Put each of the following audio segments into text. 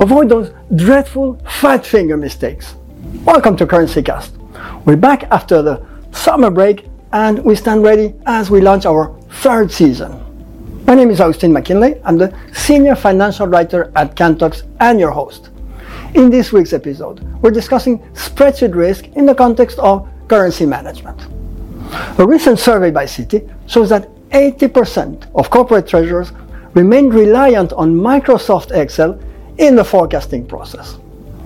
Avoid those dreadful fat finger mistakes. Welcome to CurrencyCast. We're back after the summer break and we stand ready as we launch our third season. My name is Agustin Mackinlay. I'm the senior financial writer at Kantox and your host. In this week's episode, we're discussing spreadsheet risk in the context of currency management. A recent survey by Citi shows that 80% of corporate treasurers remain reliant on Microsoft Excel in the forecasting process.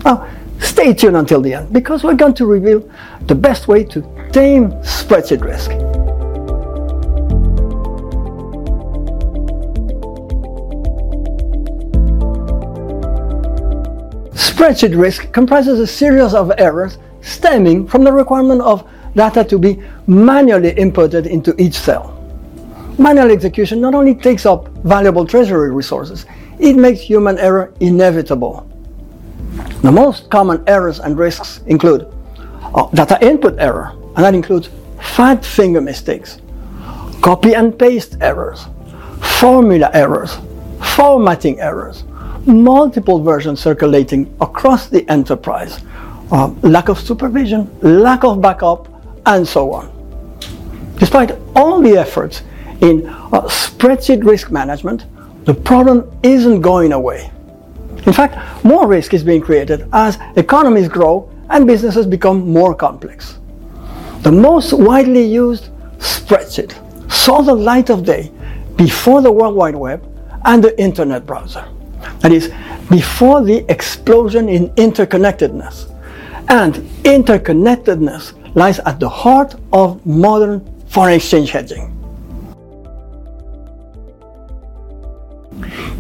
Now, stay tuned until the end because we're going to reveal the best way to tame spreadsheet risk. Spreadsheet risk comprises a series of errors stemming from the requirement of data to be manually inputted into each cell. Manual execution not only takes up valuable treasury resources, it makes human error inevitable. The most common errors and risks include uh, data input error, and that includes fat finger mistakes, copy and paste errors, formula errors, formatting errors, multiple versions circulating across the enterprise, uh, lack of supervision, lack of backup, and so on. Despite all the efforts in uh, spreadsheet risk management, the problem isn't going away. In fact, more risk is being created as economies grow and businesses become more complex. The most widely used spreadsheet saw the light of day before the World Wide Web and the Internet browser. That is, before the explosion in interconnectedness. And interconnectedness lies at the heart of modern foreign exchange hedging.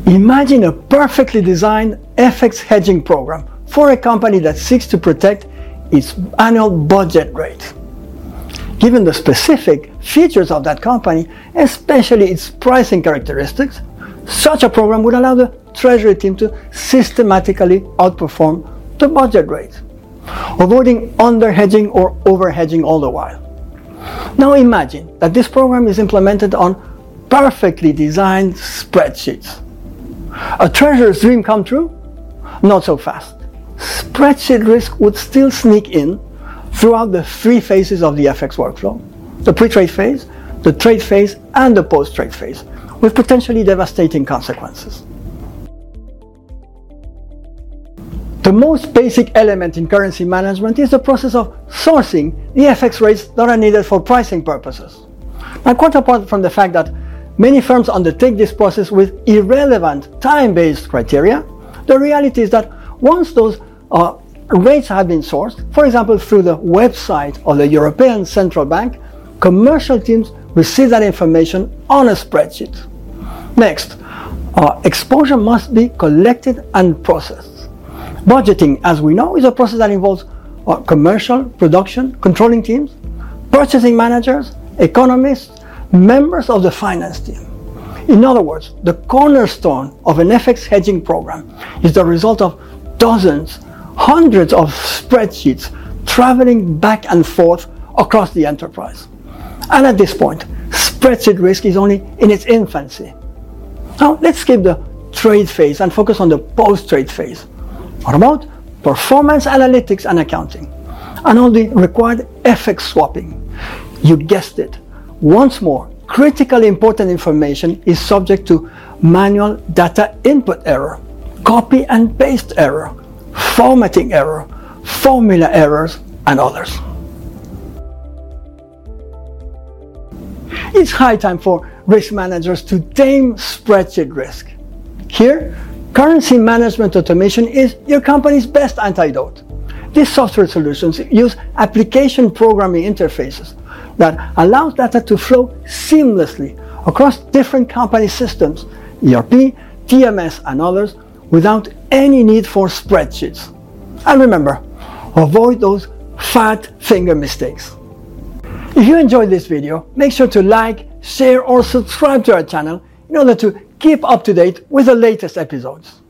Imagine a perfectly designed FX hedging program for a company that seeks to protect its annual budget rate. Given the specific features of that company, especially its pricing characteristics, such a program would allow the treasury team to systematically outperform the budget rate, avoiding underhedging or overhedging all the while. Now imagine that this program is implemented on perfectly designed spreadsheets. A treasurer's dream come true? Not so fast. Spreadsheet risk would still sneak in throughout the three phases of the FX workflow the pre trade phase, the trade phase, and the post trade phase, with potentially devastating consequences. The most basic element in currency management is the process of sourcing the FX rates that are needed for pricing purposes. Now, quite apart from the fact that Many firms undertake this process with irrelevant time-based criteria. The reality is that once those uh, rates have been sourced, for example through the website of the European Central Bank, commercial teams receive that information on a spreadsheet. Next, uh, exposure must be collected and processed. Budgeting, as we know, is a process that involves uh, commercial, production, controlling teams, purchasing managers, economists, members of the finance team. In other words, the cornerstone of an FX hedging program is the result of dozens, hundreds of spreadsheets traveling back and forth across the enterprise. And at this point, spreadsheet risk is only in its infancy. Now, let's skip the trade phase and focus on the post trade phase. What about performance analytics and accounting? And all the required FX swapping. You guessed it, once more, critically important information is subject to manual data input error, copy and paste error, formatting error, formula errors, and others. It's high time for risk managers to tame spreadsheet risk. Here, currency management automation is your company's best antidote. These software solutions use application programming interfaces that allows data to flow seamlessly across different company systems, ERP, TMS, and others, without any need for spreadsheets. And remember, avoid those fat finger mistakes. If you enjoyed this video, make sure to like, share, or subscribe to our channel in order to keep up to date with the latest episodes.